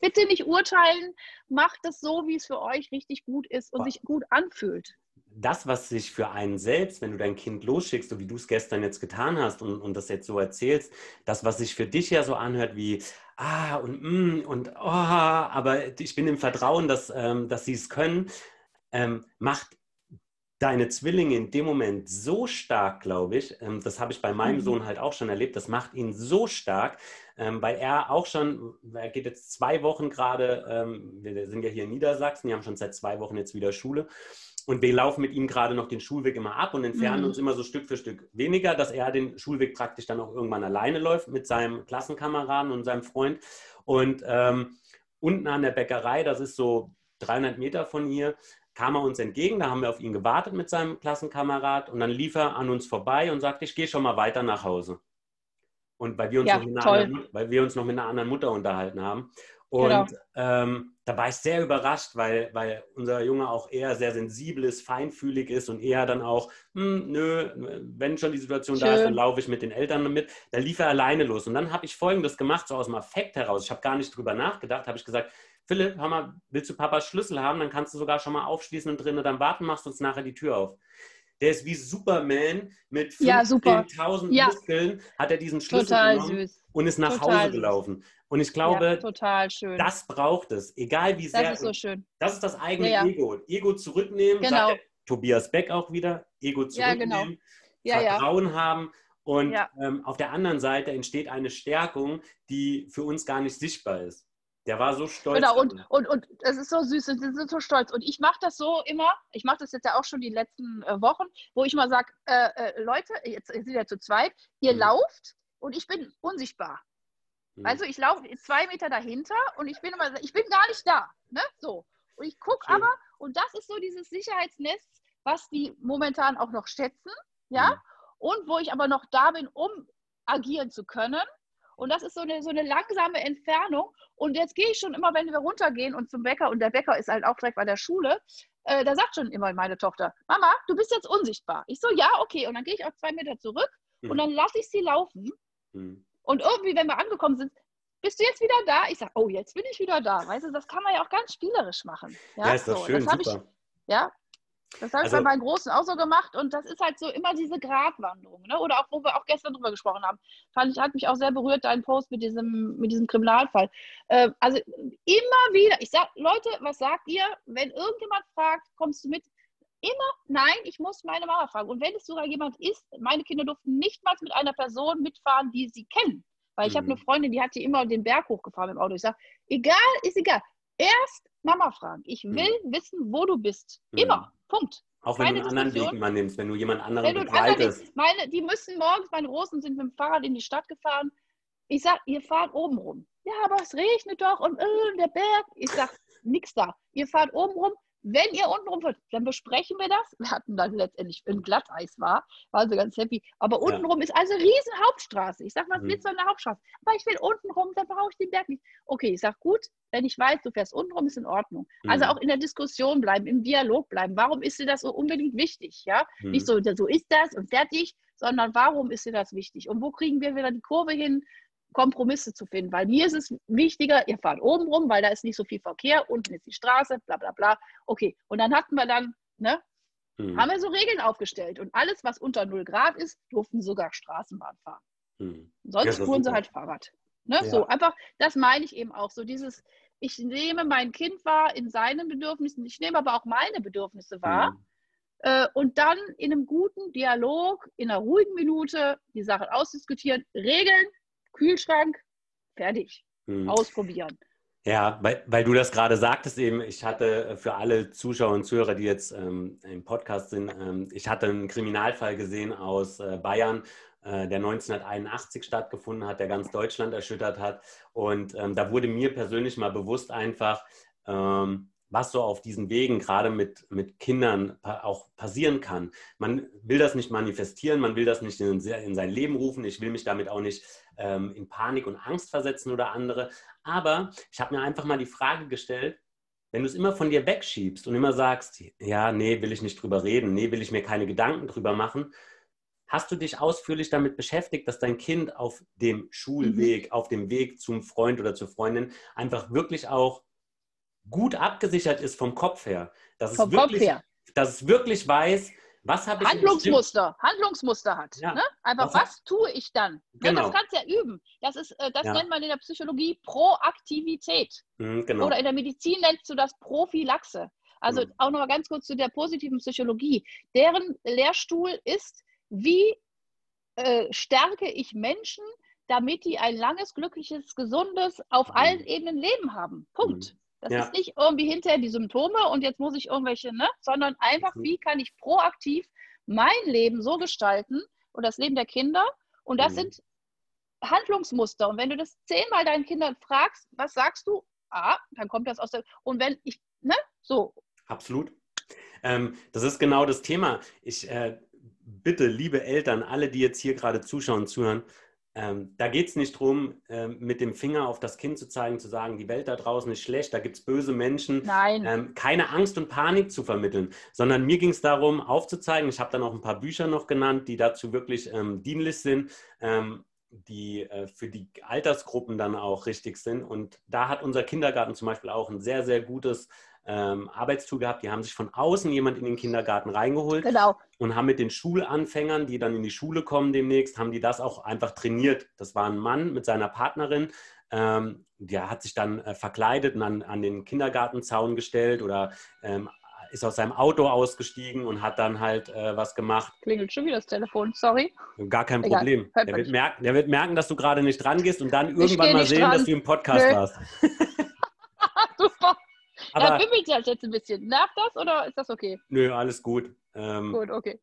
bitte nicht urteilen, macht es so, wie es für euch richtig gut ist und Boah. sich gut anfühlt. Das, was sich für einen selbst, wenn du dein Kind losschickst, so wie du es gestern jetzt getan hast und, und das jetzt so erzählst, das, was sich für dich ja so anhört wie, ah und mm, und oh, aber ich bin im Vertrauen, dass, ähm, dass sie es können, ähm, macht deine Zwillinge in dem Moment so stark, glaube ich, ähm, das habe ich bei meinem mhm. Sohn halt auch schon erlebt, das macht ihn so stark, ähm, weil er auch schon, er geht jetzt zwei Wochen gerade, ähm, wir sind ja hier in Niedersachsen, die haben schon seit zwei Wochen jetzt wieder Schule und wir laufen mit ihm gerade noch den Schulweg immer ab und entfernen mhm. uns immer so Stück für Stück weniger, dass er den Schulweg praktisch dann auch irgendwann alleine läuft mit seinem Klassenkameraden und seinem Freund und ähm, unten an der Bäckerei, das ist so 300 Meter von hier, kam er uns entgegen, da haben wir auf ihn gewartet mit seinem Klassenkamerad und dann lief er an uns vorbei und sagte, ich gehe schon mal weiter nach Hause. Und weil wir uns, ja, noch, mit anderen, weil wir uns noch mit einer anderen Mutter unterhalten haben. Und genau. ähm, da war ich sehr überrascht, weil, weil unser Junge auch eher sehr sensibel ist, feinfühlig ist und eher dann auch, hm, nö, wenn schon die Situation Schön. da ist, dann laufe ich mit den Eltern mit. Da lief er alleine los. Und dann habe ich Folgendes gemacht, so aus dem Affekt heraus. Ich habe gar nicht drüber nachgedacht, habe ich gesagt, Philipp, hör mal, willst du Papas Schlüssel haben? Dann kannst du sogar schon mal aufschließen und drinnen dann warten, machst uns nachher die Tür auf. Der ist wie Superman mit 15.000 ja, Muskeln, hat er diesen Schlüssel Total genommen süß. und ist nach Total Hause gelaufen. Und ich glaube, ja, das braucht es, egal wie sehr. Das ist so schön. Das ist das eigene ja, Ego. Ego zurücknehmen, genau. sagt Tobias Beck auch wieder, Ego zurücknehmen, genau. Vertrauen haben. Und ähm, auf der anderen Seite entsteht eine Stärkung, die für uns gar nicht sichtbar ist. Der war so stolz. Genau, und, und, und es ist so süß, sie sind so stolz. Und ich mache das so immer, ich mache das jetzt ja auch schon die letzten äh, Wochen, wo ich mal sage, äh, äh, Leute, jetzt, sind ja zu zweit, ihr mhm. lauft und ich bin unsichtbar. Mhm. Also ich laufe zwei Meter dahinter und ich bin immer, ich bin gar nicht da. Ne? So. Und ich gucke aber, und das ist so dieses Sicherheitsnetz, was die momentan auch noch schätzen, ja, mhm. und wo ich aber noch da bin, um agieren zu können. Und das ist so eine, so eine langsame Entfernung. Und jetzt gehe ich schon immer, wenn wir runtergehen und zum Bäcker, und der Bäcker ist halt auch direkt bei der Schule, äh, da sagt schon immer meine Tochter, Mama, du bist jetzt unsichtbar. Ich so, ja, okay. Und dann gehe ich auch zwei Meter zurück mhm. und dann lasse ich sie laufen. Mhm. Und irgendwie, wenn wir angekommen sind, bist du jetzt wieder da? Ich sage, oh, jetzt bin ich wieder da. Weißt du, das kann man ja auch ganz spielerisch machen. Ja, ja ist das so, schön, das super. Ich, ja, das habe ich also, bei meinen Großen auch so gemacht und das ist halt so immer diese Gratwanderung. Ne? Oder auch, wo wir auch gestern drüber gesprochen haben, fand ich, hat mich auch sehr berührt, dein Post mit diesem, mit diesem Kriminalfall. Äh, also immer wieder, ich sage, Leute, was sagt ihr, wenn irgendjemand fragt, kommst du mit? Immer, nein, ich muss meine Mama fragen. Und wenn es sogar jemand ist, meine Kinder durften nicht mal mit einer Person mitfahren, die sie kennen. Weil ich mhm. habe eine Freundin, die hat hier immer den Berg hochgefahren mit dem Auto. Ich sage, egal, ist egal. Erst Mama fragen. Ich will mhm. wissen, wo du bist. Mhm. Immer. Punkt. Auch wenn Keine du einen anderen Weg mal nimmst, wenn du jemand anderen begleitest. Meine, die müssen morgens, meine Großen sind mit dem Fahrrad in die Stadt gefahren. Ich sage, ihr fahrt oben rum. Ja, aber es regnet doch und äh, der Berg. Ich sage, nix da. Ihr fahrt oben rum, wenn ihr unten rumfahrt, dann besprechen wir das. Wir hatten dann letztendlich, wenn Glatteis war, waren sie ganz happy. Aber untenrum ja. ist also eine riesen Hauptstraße. Ich sage, was mhm. willst du an der Hauptstraße? Aber ich will untenrum, dann brauche ich den Berg nicht. Okay, ich sage, gut, wenn ich weiß, du fährst untenrum, ist in Ordnung. Also mhm. Also auch in der Diskussion bleiben, im Dialog bleiben. Warum ist dir das so unbedingt wichtig? Ja? Mhm. Nicht so, so ist das und fertig, sondern warum ist dir das wichtig? Und wo kriegen wir wieder die Kurve hin? Kompromisse zu finden, weil mir ist es wichtiger, ihr fahrt oben rum, weil da ist nicht so viel Verkehr, unten ist die Straße, bla bla bla. Okay, und dann hatten wir dann, ne, mhm. haben wir so Regeln aufgestellt und alles, was unter 0 Grad ist, durften sogar Straßenbahn fahren. Mhm. Sonst ja, fuhren sie halt Fahrrad. Ne? Ja. So, einfach, das meine ich eben auch, so dieses, ich nehme mein Kind wahr in seinen Bedürfnissen, ich nehme aber auch meine Bedürfnisse wahr. Mhm. Äh, und dann in einem guten Dialog, in einer ruhigen Minute die Sachen ausdiskutieren, regeln, Kühlschrank, fertig. Hm. Ausprobieren. Ja, weil, weil du das gerade sagtest eben, ich hatte für alle Zuschauer und Zuhörer, die jetzt ähm, im Podcast sind, ähm, ich hatte einen Kriminalfall gesehen aus äh, Bayern, äh, der 1981 stattgefunden hat, der ganz Deutschland erschüttert hat. Und ähm, da wurde mir persönlich mal bewusst einfach, ähm, was so auf diesen Wegen gerade mit, mit Kindern auch passieren kann. Man will das nicht manifestieren, man will das nicht in, in sein Leben rufen. Ich will mich damit auch nicht ähm, in Panik und Angst versetzen oder andere. Aber ich habe mir einfach mal die Frage gestellt, wenn du es immer von dir wegschiebst und immer sagst, ja, nee, will ich nicht drüber reden, nee, will ich mir keine Gedanken drüber machen, hast du dich ausführlich damit beschäftigt, dass dein Kind auf dem Schulweg, mhm. auf dem Weg zum Freund oder zur Freundin einfach wirklich auch gut abgesichert ist vom Kopf her. Dass vom es wirklich, Kopf her. Dass es wirklich weiß, was habe ich Handlungsmuster, Handlungsmuster hat. Ja. Ne? Einfach, was, was, tue ich dann? Genau. Ja, das kannst du ja üben. Das, ist, äh, das ja. nennt man in der Psychologie Proaktivität. Mhm, genau. Oder in der Medizin nennst du das Prophylaxe. Also mhm. auch nochmal ganz kurz zu der positiven Psychologie. Deren Lehrstuhl ist, wie äh, stärke ich Menschen, damit die ein langes, glückliches, gesundes, auf mhm. allen Ebenen Leben haben. Punkt. Das ja. ist nicht irgendwie hinterher die Symptome und jetzt muss ich irgendwelche, ne? sondern einfach, mhm. wie kann ich proaktiv mein Leben so gestalten und das Leben der Kinder. Und das mhm. sind Handlungsmuster. Und wenn du das zehnmal deinen Kindern fragst, was sagst du? Ah, dann kommt das aus der. Und wenn ich, ne? So. Absolut. Ähm, das ist genau das Thema. Ich äh, bitte, liebe Eltern, alle, die jetzt hier gerade zuschauen, zuhören, ähm, da geht es nicht darum, ähm, mit dem Finger auf das Kind zu zeigen, zu sagen, die Welt da draußen ist schlecht, da gibt es böse Menschen. Nein. Ähm, keine Angst und Panik zu vermitteln, sondern mir ging es darum, aufzuzeigen, ich habe dann auch ein paar Bücher noch genannt, die dazu wirklich ähm, dienlich sind, ähm, die äh, für die Altersgruppen dann auch richtig sind. Und da hat unser Kindergarten zum Beispiel auch ein sehr, sehr gutes ähm, Arbeitstool gehabt. Die haben sich von außen jemand in den Kindergarten reingeholt genau. und haben mit den Schulanfängern, die dann in die Schule kommen demnächst, haben die das auch einfach trainiert. Das war ein Mann mit seiner Partnerin. Ähm, der hat sich dann äh, verkleidet und an, an den Kindergartenzaun gestellt oder ähm, ist aus seinem Auto ausgestiegen und hat dann halt äh, was gemacht. Klingelt schon wieder das Telefon, sorry. Gar kein Egal. Problem. Der wird, merken, der wird, merken, dass du gerade nicht dran gehst und dann irgendwann mal sehen, dran. dass du im Podcast Nö. warst. Aber, ja, bimmelt das jetzt ein bisschen. Nervt das oder ist das okay? Nö, alles gut. Ähm, gut, okay.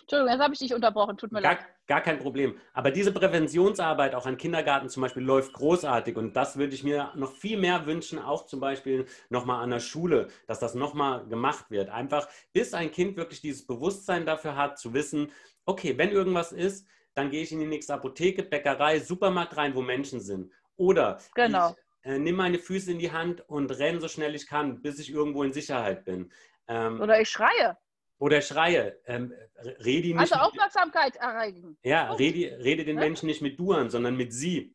Entschuldigung, jetzt habe ich dich unterbrochen, tut mir gar, leid. Gar kein Problem. Aber diese Präventionsarbeit auch an Kindergarten zum Beispiel läuft großartig und das würde ich mir noch viel mehr wünschen, auch zum Beispiel nochmal an der Schule, dass das nochmal gemacht wird. Einfach, bis ein Kind wirklich dieses Bewusstsein dafür hat, zu wissen, okay, wenn irgendwas ist, dann gehe ich in die nächste Apotheke, Bäckerei, Supermarkt rein, wo Menschen sind. Oder genau. ich äh, nimm meine Füße in die Hand und renn so schnell ich kann, bis ich irgendwo in Sicherheit bin. Ähm, oder ich schreie. Oder schreie. Ähm, rede also Aufmerksamkeit erreichen. Ja, rede, rede den Menschen nicht mit du an, sondern mit sie.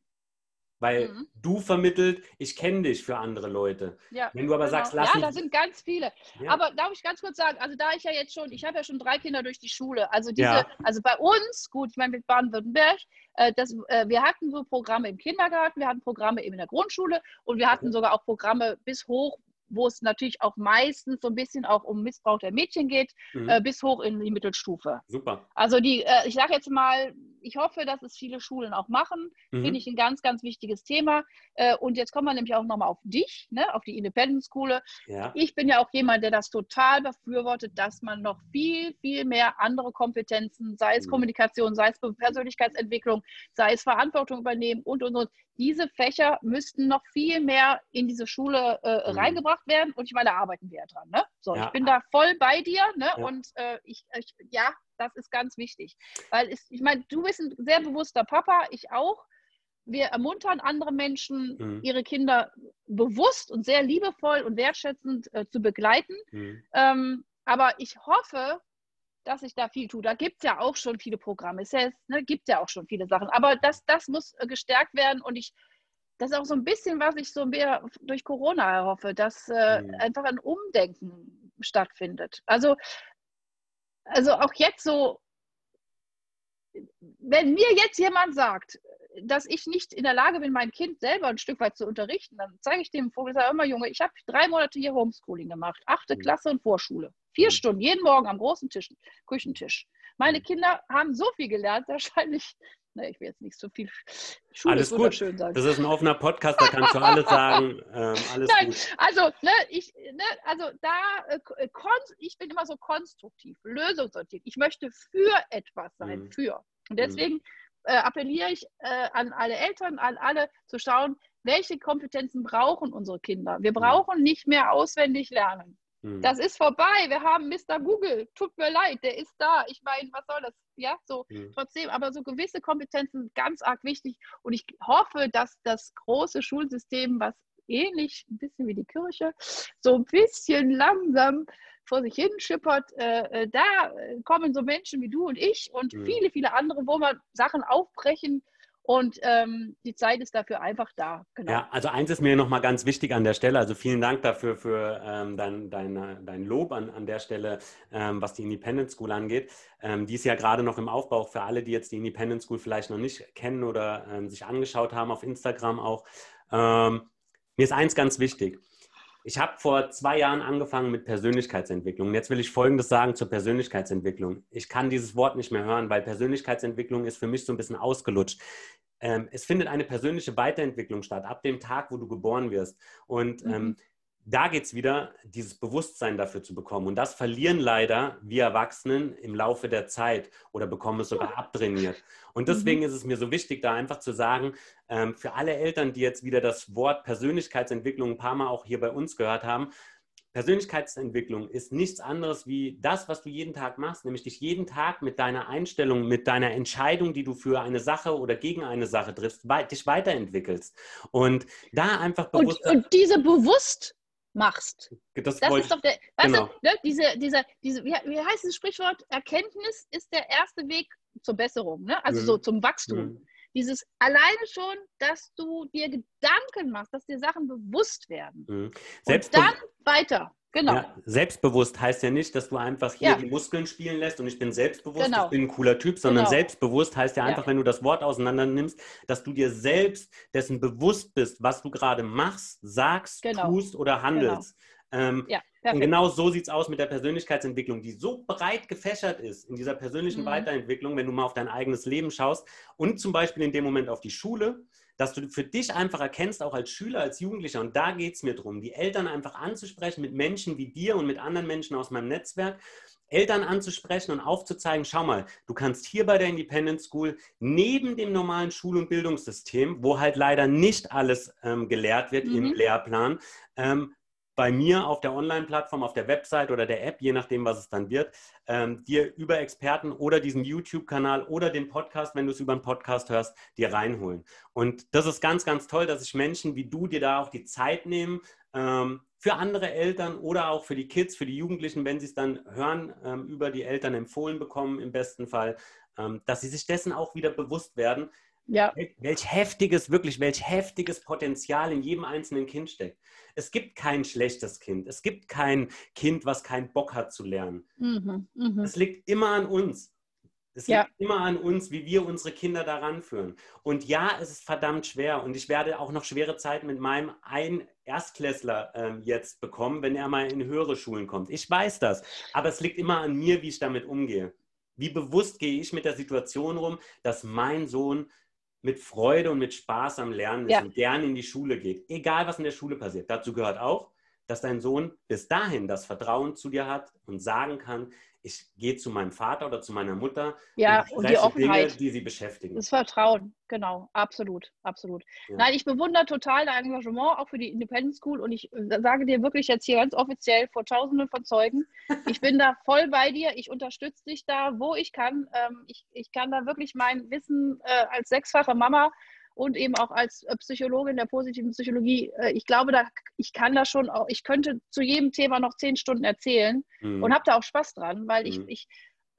Weil mhm. du vermittelt, ich kenne dich für andere Leute. Ja, Wenn du aber genau. sagst, lass Ja, da sind ganz viele. Ja. Aber darf ich ganz kurz sagen, also da ich ja jetzt schon, ich habe ja schon drei Kinder durch die Schule. Also diese, ja. also bei uns, gut, ich meine mit Baden-Württemberg, äh, das, äh, wir hatten so Programme im Kindergarten, wir hatten Programme eben in der Grundschule und wir hatten sogar auch Programme bis hoch, wo es natürlich auch meistens so ein bisschen auch um Missbrauch der Mädchen geht, mhm. äh, bis hoch in die Mittelstufe. Super. Also die, äh, ich sage jetzt mal, ich hoffe, dass es viele Schulen auch machen. Mhm. Finde ich ein ganz, ganz wichtiges Thema. Äh, und jetzt kommen wir nämlich auch nochmal auf dich, ne, auf die Independent School. Ja. Ich bin ja auch jemand, der das total befürwortet, dass man noch viel, viel mehr andere Kompetenzen, sei es mhm. Kommunikation, sei es Persönlichkeitsentwicklung, sei es Verantwortung übernehmen und, und, und. Diese Fächer müssten noch viel mehr in diese Schule äh, mhm. reingebracht werden. Und ich meine, da arbeiten wir ja dran. Ne? So, ja. ich bin da voll bei dir. Ne? Ja. Und äh, ich, ich, ja, das ist ganz wichtig. Weil es, ich meine, du bist ein sehr bewusster Papa, ich auch. Wir ermuntern andere Menschen, mhm. ihre Kinder bewusst und sehr liebevoll und wertschätzend äh, zu begleiten. Mhm. Ähm, aber ich hoffe, dass sich da viel tut. Da gibt es ja auch schon viele Programme. Es ja, ne, gibt ja auch schon viele Sachen. Aber das, das muss äh, gestärkt werden und ich, das ist auch so ein bisschen, was ich so mehr durch Corona erhoffe, dass äh, mhm. einfach ein Umdenken stattfindet. Also also auch jetzt so, wenn mir jetzt jemand sagt, dass ich nicht in der Lage bin, mein Kind selber ein Stück weit zu unterrichten, dann zeige ich dem Vogel, sage immer, Junge, ich habe drei Monate hier Homeschooling gemacht, achte mhm. Klasse und Vorschule. Vier mhm. Stunden, jeden Morgen am großen Tisch, Küchentisch. Meine. Kinder haben so viel gelernt, wahrscheinlich Ne, ich will jetzt nicht so viel Schule alles gut. Schön sagen. Das ist ein offener Podcast, da kannst du alles sagen. Ähm, alles Nein, gut. also, ne, ich, ne, also da, äh, äh ich bin immer so konstruktiv, lösungsorientiert. Ich möchte für etwas sein, mhm. für. Und mhm. deswegen mhm. äh, appelliere ich äh, an alle Eltern, an alle zu schauen, welche Kompetenzen brauchen unsere Kinder. Wir mhm. brauchen nicht mehr auswendig lernen. Hm. Das ist vorbei. Wir haben Mr. Google. Tut mir leid, der ist da. Ich meine, was soll das? Ja, so hm. trotzdem, aber so gewisse Kompetenzen sind ganz arg wichtig. Und ich hoffe, dass das große Schulsystem, was ähnlich ein bisschen wie die Kirche, so ein bisschen langsam vor sich hin schippert, äh, äh da kommen so Menschen wie du und ich und hm. viele, viele andere, wo man Sachen aufbrechen und ähm, die Zeit ist dafür einfach da. Genau. Ja, also eins ist mir nochmal ganz wichtig an der Stelle. Also vielen Dank dafür für ähm, dein, dein, dein Lob an, an der Stelle, ähm, was die Independent School angeht. Ähm, die ist ja gerade noch im Aufbau für alle, die jetzt die Independent School vielleicht noch nicht kennen oder ähm, sich angeschaut haben auf Instagram auch. Ähm, mir ist eins ganz wichtig. Ich habe vor zwei Jahren angefangen mit Persönlichkeitsentwicklung. Jetzt will ich Folgendes sagen zur Persönlichkeitsentwicklung. Ich kann dieses Wort nicht mehr hören, weil Persönlichkeitsentwicklung ist für mich so ein bisschen ausgelutscht. Ähm, es findet eine persönliche Weiterentwicklung statt, ab dem Tag, wo du geboren wirst. Und mhm. ähm, da geht es wieder, dieses Bewusstsein dafür zu bekommen. Und das verlieren leider wir Erwachsenen im Laufe der Zeit oder bekommen es sogar abtrainiert. Und deswegen mhm. ist es mir so wichtig, da einfach zu sagen, ähm, für alle Eltern, die jetzt wieder das Wort Persönlichkeitsentwicklung ein paar Mal auch hier bei uns gehört haben, Persönlichkeitsentwicklung ist nichts anderes wie das, was du jeden Tag machst, nämlich dich jeden Tag mit deiner Einstellung, mit deiner Entscheidung, die du für eine Sache oder gegen eine Sache triffst, dich weiterentwickelst. Und da einfach bewusst. Und, und diese bewusst machst. Das, das ist doch der, weißt genau. du, ne, diese, diese, diese, wie, wie heißt das Sprichwort? Erkenntnis ist der erste Weg zur Besserung, ne? also mhm. so zum Wachstum. Mhm. Dieses alleine schon, dass du dir Gedanken machst, dass dir Sachen bewusst werden. Mhm. Und dann weiter. Genau. Ja, selbstbewusst heißt ja nicht, dass du einfach hier ja. die Muskeln spielen lässt und ich bin selbstbewusst, genau. ich bin ein cooler Typ, sondern genau. selbstbewusst heißt ja einfach, ja. wenn du das Wort auseinander nimmst, dass du dir selbst dessen bewusst bist, was du gerade machst, sagst, genau. tust oder handelst. Genau. Ähm, ja, und genau so sieht es aus mit der Persönlichkeitsentwicklung, die so breit gefächert ist in dieser persönlichen mhm. Weiterentwicklung, wenn du mal auf dein eigenes Leben schaust und zum Beispiel in dem Moment auf die Schule dass du für dich einfach erkennst, auch als Schüler, als Jugendlicher, und da geht es mir darum, die Eltern einfach anzusprechen mit Menschen wie dir und mit anderen Menschen aus meinem Netzwerk, Eltern anzusprechen und aufzuzeigen, schau mal, du kannst hier bei der Independent School neben dem normalen Schul- und Bildungssystem, wo halt leider nicht alles ähm, gelehrt wird mhm. im Lehrplan, ähm, bei mir auf der Online-Plattform, auf der Website oder der App, je nachdem, was es dann wird, ähm, dir über Experten oder diesen YouTube-Kanal oder den Podcast, wenn du es über einen Podcast hörst, dir reinholen. Und das ist ganz, ganz toll, dass sich Menschen wie du dir da auch die Zeit nehmen, ähm, für andere Eltern oder auch für die Kids, für die Jugendlichen, wenn sie es dann hören, ähm, über die Eltern empfohlen bekommen, im besten Fall, ähm, dass sie sich dessen auch wieder bewusst werden, ja. welch heftiges, wirklich, welch heftiges Potenzial in jedem einzelnen Kind steckt. Es gibt kein schlechtes Kind. Es gibt kein Kind, was keinen Bock hat zu lernen. Mhm, mh. Es liegt immer an uns. Es liegt immer an uns, wie wir unsere Kinder daran führen. Und ja, es ist verdammt schwer. Und ich werde auch noch schwere Zeiten mit meinem ein Erstklässler ähm, jetzt bekommen, wenn er mal in höhere Schulen kommt. Ich weiß das. Aber es liegt immer an mir, wie ich damit umgehe. Wie bewusst gehe ich mit der Situation rum, dass mein Sohn mit Freude und mit Spaß am Lernen ist ja. und gern in die Schule geht, egal was in der Schule passiert. Dazu gehört auch, dass dein Sohn bis dahin das Vertrauen zu dir hat und sagen kann, ich gehe zu meinem Vater oder zu meiner Mutter ja, und, und die Offenheit, Dinge, die sie beschäftigen. Das Vertrauen, genau, absolut, absolut. Ja. Nein, ich bewundere total dein Engagement auch für die Independent School und ich äh, sage dir wirklich jetzt hier ganz offiziell vor Tausenden von Zeugen, ich bin da voll bei dir, ich unterstütze dich da, wo ich kann. Ähm, ich, ich kann da wirklich mein Wissen äh, als sechsfache Mama und eben auch als äh, Psychologin der positiven Psychologie, äh, ich glaube, da, ich kann da schon auch, ich könnte zu jedem Thema noch zehn Stunden erzählen mhm. und habe da auch Spaß dran, weil ich, mhm. ich,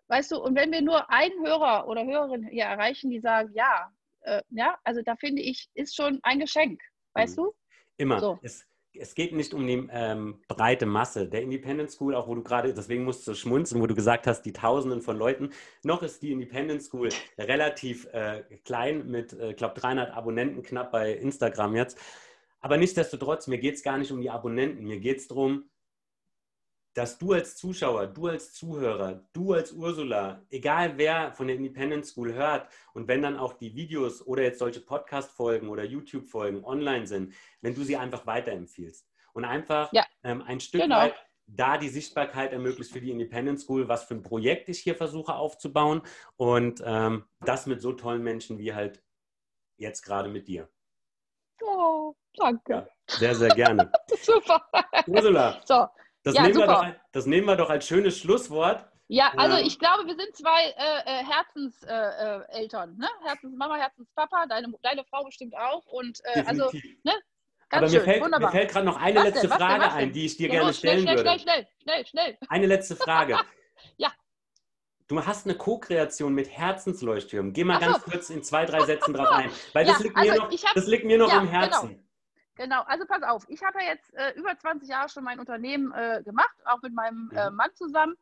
weißt du, und wenn wir nur einen Hörer oder Hörerin hier erreichen, die sagen, ja, äh, ja, also da finde ich, ist schon ein Geschenk, weißt mhm. du? Immer. So. Es, es geht nicht um die ähm, breite Masse der Independent School, auch wo du gerade, deswegen musst du schmunzeln, wo du gesagt hast, die Tausenden von Leuten. Noch ist die Independent School relativ äh, klein mit, ich äh, glaube, 300 Abonnenten knapp bei Instagram jetzt. Aber nichtsdestotrotz, mir geht es gar nicht um die Abonnenten. Mir geht es darum, dass du als Zuschauer, du als Zuhörer, du als Ursula, egal wer von der Independent School hört und wenn dann auch die Videos oder jetzt solche Podcast-Folgen oder YouTube-Folgen online sind, wenn du sie einfach weiterempfiehlst und einfach ja. ähm, ein Stück genau. weit da die Sichtbarkeit ermöglicht für die Independent School, was für ein Projekt ich hier versuche aufzubauen und ähm, das mit so tollen Menschen wie halt jetzt gerade mit dir. Oh, danke. Ja, sehr, sehr gerne. Super. Ursula. So. Das, ja, nehmen wir doch, das nehmen wir doch als schönes Schlusswort. Ja, also ich glaube, wir sind zwei äh, äh Herzenseltern, äh, äh ne? Herzensmama, Herzenspapa, deine, deine Frau bestimmt auch. Und äh, also, ne? Ganz Aber schön, mir fällt, mir fällt gerade noch eine was letzte denn, Frage denn, ein, die ich dir ja, gerne los, stellen schnell, würde. Schnell, schnell, schnell, schnell. Eine letzte Frage. ja. Du hast eine Co-Kreation mit Herzensleuchttürmen. Geh mal Ach ganz so. kurz in zwei, drei Sätzen drauf ein. Weil das, liegt, also mir noch, hab, das liegt mir noch ja, im Herzen. Genau. Genau, also pass auf, ich habe ja jetzt äh, über 20 Jahre schon mein Unternehmen äh, gemacht, auch mit meinem äh, Mann zusammen.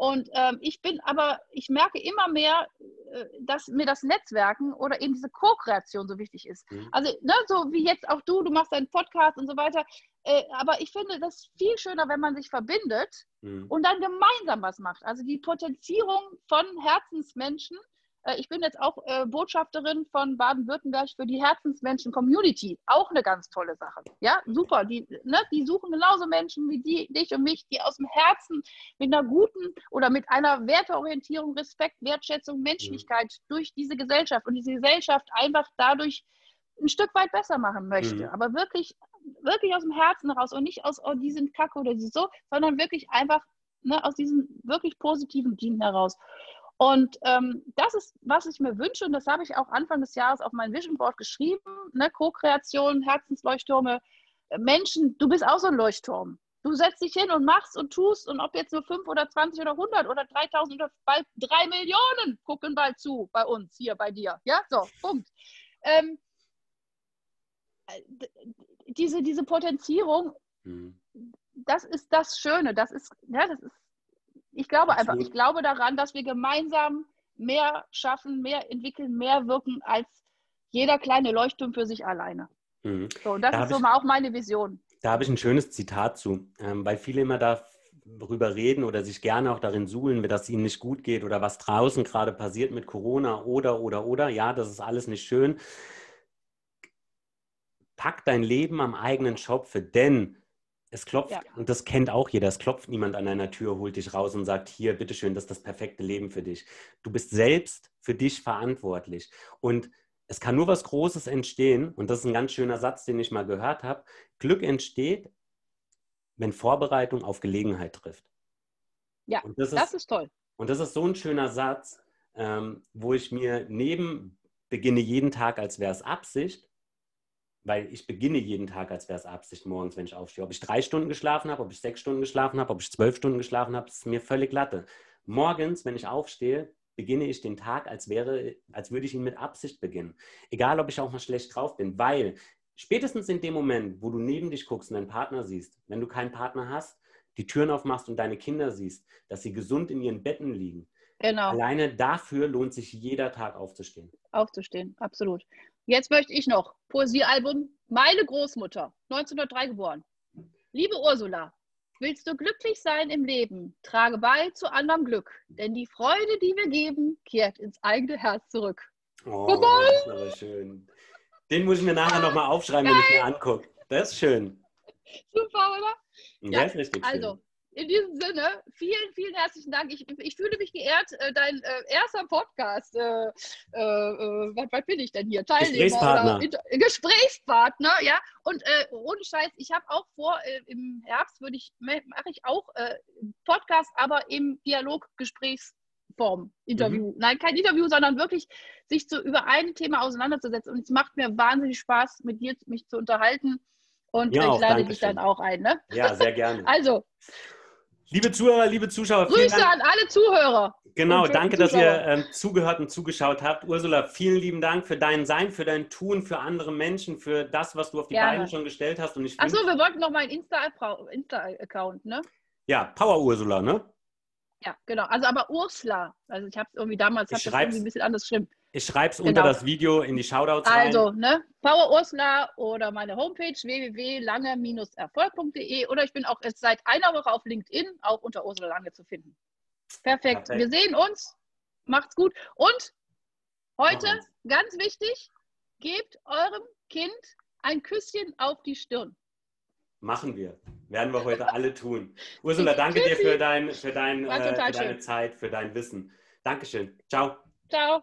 Und ähm, ich bin aber, ich merke immer mehr, äh, dass mir das Netzwerken oder eben diese Co-Kreation so wichtig ist. Mhm. Also, ne, so wie jetzt auch du, du machst deinen Podcast und so weiter. Äh, aber ich finde das viel schöner, wenn man sich verbindet mhm. und dann gemeinsam was macht. Also die Potenzierung von Herzensmenschen ich bin jetzt auch äh, Botschafterin von Baden-Württemberg für die Herzensmenschen-Community. Auch eine ganz tolle Sache. Ja, super. Die, ne, die suchen genauso Menschen wie die, dich und mich, die aus dem Herzen mit einer guten oder mit einer Werteorientierung, Respekt, Wertschätzung, Menschlichkeit mhm. durch diese Gesellschaft und diese Gesellschaft einfach dadurch ein Stück weit besser machen möchte. Mhm. Aber wirklich wirklich aus dem Herzen raus und nicht aus, oh, die sind kacke oder die so, sondern wirklich einfach ne, aus diesem wirklich positiven Team heraus. Und ähm, das ist, was ich mir wünsche, und das habe ich auch Anfang des Jahres auf mein Vision Board geschrieben, ne, Co-Kreation, Herzensleuchttürme, Menschen, du bist auch so ein Leuchtturm. Du setzt dich hin und machst und tust und ob jetzt nur 5 oder 20 oder 100 oder 3000 oder bald 3 Millionen gucken bald zu bei uns, hier bei dir. Ja, so, Punkt. Ähm, diese, diese Potenzierung, mhm. das ist das Schöne. Das ist, ja, das ist, ich glaube Absolut. einfach, ich glaube daran, dass wir gemeinsam mehr schaffen, mehr entwickeln, mehr wirken als jeder kleine Leuchtturm für sich alleine. Mhm. So, und das da ist so ich, auch meine Vision. Da habe ich ein schönes Zitat zu, ähm, weil viele immer darüber reden oder sich gerne auch darin suhlen, dass es ihnen nicht gut geht oder was draußen gerade passiert mit Corona oder, oder, oder. Ja, das ist alles nicht schön. Pack dein Leben am eigenen Schopfe, denn es klopft, ja. und das kennt auch jeder, es klopft niemand an deiner Tür, holt dich raus und sagt, hier, bitteschön, das ist das perfekte Leben für dich. Du bist selbst für dich verantwortlich. Und es kann nur was Großes entstehen, und das ist ein ganz schöner Satz, den ich mal gehört habe. Glück entsteht, wenn Vorbereitung auf Gelegenheit trifft. Ja, das, das ist, ist, toll. Und das ist so ein schöner Satz, ähm, wo ich mir neben beginne jeden Tag, als wäre es Absicht, weil ich beginne jeden Tag, als wäre es Absicht morgens, wenn ich aufstehe. Ob ich drei Stunden geschlafen habe, ob ich sechs Stunden geschlafen habe, ob ich zwölf Stunden geschlafen habe, ist mir völlig glatte. Morgens, wenn ich aufstehe, beginne ich den Tag, als wäre, als würde ich ihn mit Absicht beginnen. Egal, ob ich auch mal schlecht drauf bin, weil spätestens in dem Moment, wo du neben dich guckst und deinen Partner siehst, wenn du keinen Partner hast, die Türen aufmachst und deine Kinder siehst, dass sie gesund in ihren Betten liegen. Genau. Alleine dafür lohnt sich jeder Tag aufzustehen. Aufzustehen, absolut. Jetzt möchte ich noch Poesiealbum Meine Großmutter, 1903 geboren. Liebe Ursula, Willst du glücklich sein im Leben, trage bei zu anderem Glück, denn die Freude, die wir geben, kehrt ins eigene Herz zurück. Oh, das ist aber schön. Den muss ich mir nachher nochmal aufschreiben, Geil. wenn ich mir angucke. Das ist schön. Super, oder? Ja, das ist richtig schön. In diesem Sinne, vielen, vielen herzlichen Dank. Ich, ich fühle mich geehrt, äh, dein äh, erster Podcast, äh, äh, äh was, was, bin ich denn hier? Teilnehmer Gesprächspartner. Oder, Gesprächspartner, ja. Und äh, ohne Scheiß, ich habe auch vor, im Herbst würde ich, mache ich auch Podcast, aber im Dialoggesprächsform, Interview. Mhm. Nein, kein Interview, sondern wirklich sich zu, über ein Thema auseinanderzusetzen. Und es macht mir wahnsinnig Spaß, mit dir mich zu unterhalten. Und ja, ich lade dich dann auch ein, ne? Ja, sehr gerne. also, Liebe Zuhörer, liebe Zuschauer. Grüße an alle Zuhörer. Genau, danke, Zuschauer. dass ihr ähm, zugehört und zugeschaut habt. Ursula, vielen lieben Dank für dein Sein, für dein Tun, für andere Menschen, für das, was du auf die Gerne. Beine schon gestellt hast. Und Achso, wir wollten noch mal einen Insta-Account, Insta ne? Ja, Power Ursula, ne? Ja, genau. Also aber Ursula. Also ich habe es irgendwie damals ich irgendwie ein bisschen anders geschrieben. Ich schreibe es genau. unter das Video in die Shoutouts rein. Also, ne, Power Ursula oder meine Homepage www.lange-erfolg.de oder ich bin auch jetzt seit einer Woche auf LinkedIn, auch unter Ursula Lange zu finden. Perfekt. Perfekt. Wir sehen uns. Macht's gut. Und heute, ganz wichtig, gebt eurem Kind ein Küsschen auf die Stirn. Machen wir. Werden wir heute alle tun. Ursula, danke dir für, dein, für, dein, äh, für deine Zeit, für dein Wissen. Dankeschön. Ciao. Ciao.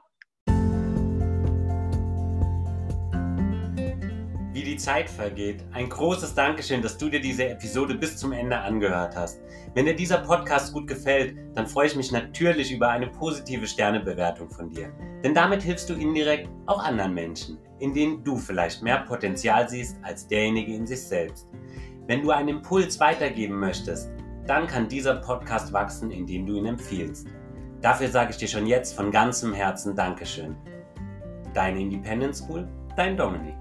Wie die Zeit vergeht. Ein großes Dankeschön, dass du dir diese Episode bis zum Ende angehört hast. Wenn dir dieser Podcast gut gefällt, dann freue ich mich natürlich über eine positive Sternebewertung von dir. Denn damit hilfst du indirekt auch anderen Menschen, in denen du vielleicht mehr Potenzial siehst als derjenige in sich selbst. Wenn du einen Impuls weitergeben möchtest, dann kann dieser Podcast wachsen, indem du ihn empfiehlst. Dafür sage ich dir schon jetzt von ganzem Herzen Dankeschön. Deine Independent School, dein Dominik.